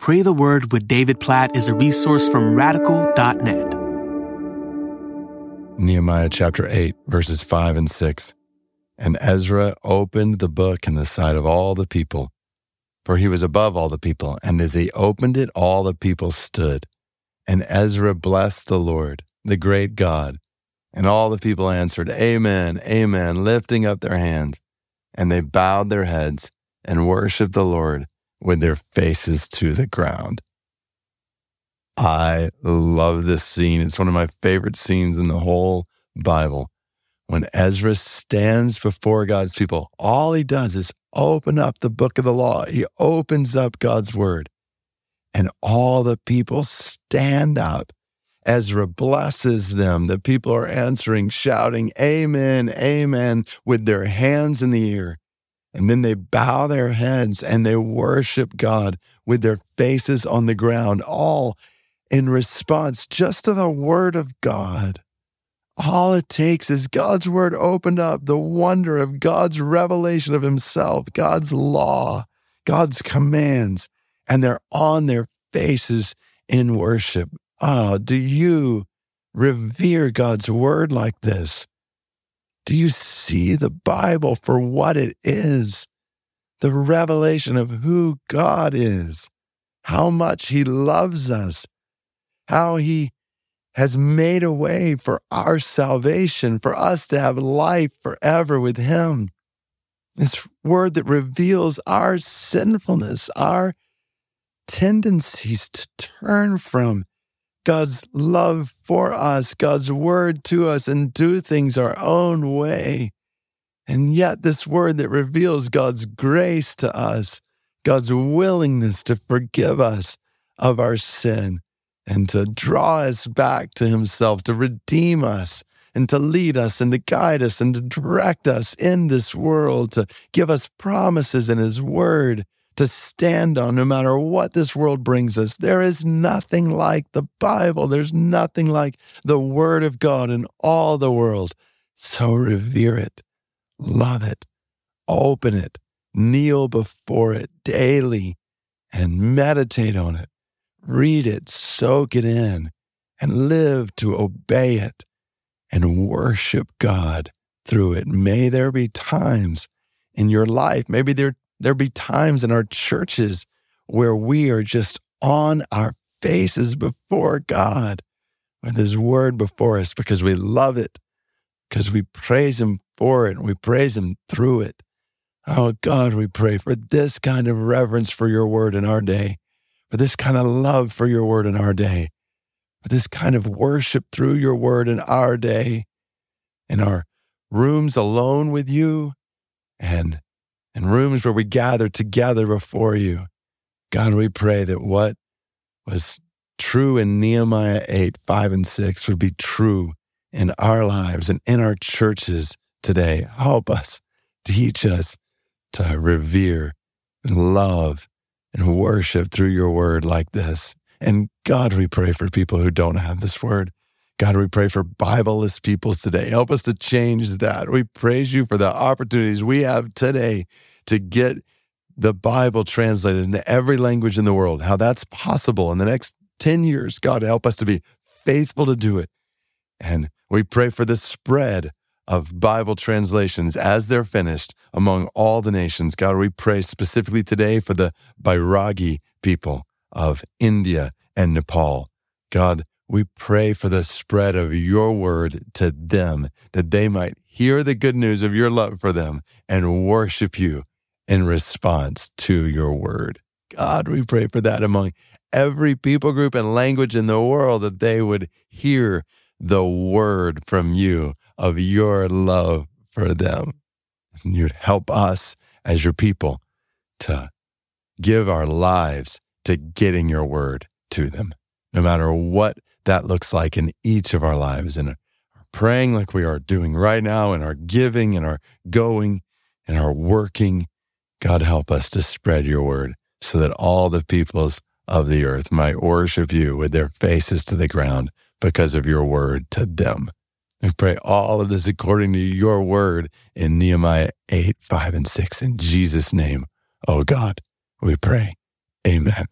Pray the Word with David Platt is a resource from radical.net. Nehemiah chapter 8, verses 5 and 6. And Ezra opened the book in the sight of all the people, for he was above all the people. And as he opened it, all the people stood. And Ezra blessed the Lord, the great God. And all the people answered, Amen, Amen, lifting up their hands. And they bowed their heads and worshiped the Lord with their faces to the ground. I love this scene. It's one of my favorite scenes in the whole Bible. When Ezra stands before God's people, all he does is open up the book of the law. He opens up God's word, and all the people stand up. Ezra blesses them. The people are answering, shouting, Amen, Amen, with their hands in the air. And then they bow their heads and they worship God with their faces on the ground, all in response just to the word of God. All it takes is God's word opened up, the wonder of God's revelation of himself, God's law, God's commands, and they're on their faces in worship. Oh, do you revere God's word like this? Do you see the Bible for what it is? The revelation of who God is, how much He loves us, how He has made a way for our salvation, for us to have life forever with Him. This word that reveals our sinfulness, our tendencies to turn from God's love for us, God's word to us, and do things our own way. And yet, this word that reveals God's grace to us, God's willingness to forgive us of our sin and to draw us back to Himself, to redeem us and to lead us and to guide us and to direct us in this world, to give us promises in His word to stand on no matter what this world brings us. There is nothing like the Bible. There's nothing like the Word of God in all the world. So revere it, love it, open it, kneel before it daily, and meditate on it. Read it, soak it in, and live to obey it and worship God through it. May there be times in your life, maybe there there be times in our churches where we are just on our faces before God with His Word before us because we love it, because we praise Him for it, and we praise Him through it. Oh God, we pray for this kind of reverence for your Word in our day, for this kind of love for your Word in our day, for this kind of worship through your Word in our day, in our rooms alone with you, and and rooms where we gather together before you. God, we pray that what was true in Nehemiah 8, 5, and 6 would be true in our lives and in our churches today. Help us, teach us to revere and love and worship through your word like this. And God, we pray for people who don't have this word. God, we pray for Bibleless peoples today. Help us to change that. We praise you for the opportunities we have today to get the Bible translated into every language in the world. How that's possible in the next 10 years. God, help us to be faithful to do it. And we pray for the spread of Bible translations as they're finished among all the nations. God, we pray specifically today for the Bairagi people of India and Nepal. God, we pray for the spread of your word to them, that they might hear the good news of your love for them and worship you in response to your word. God, we pray for that among every people group and language in the world, that they would hear the word from you of your love for them. And you'd help us as your people to give our lives to getting your word to them, no matter what that looks like in each of our lives and our praying like we are doing right now and our giving and our going and our working. God, help us to spread your word so that all the peoples of the earth might worship you with their faces to the ground because of your word to them. We pray all of this according to your word in Nehemiah 8, 5, and 6. In Jesus' name, oh God, we pray. Amen.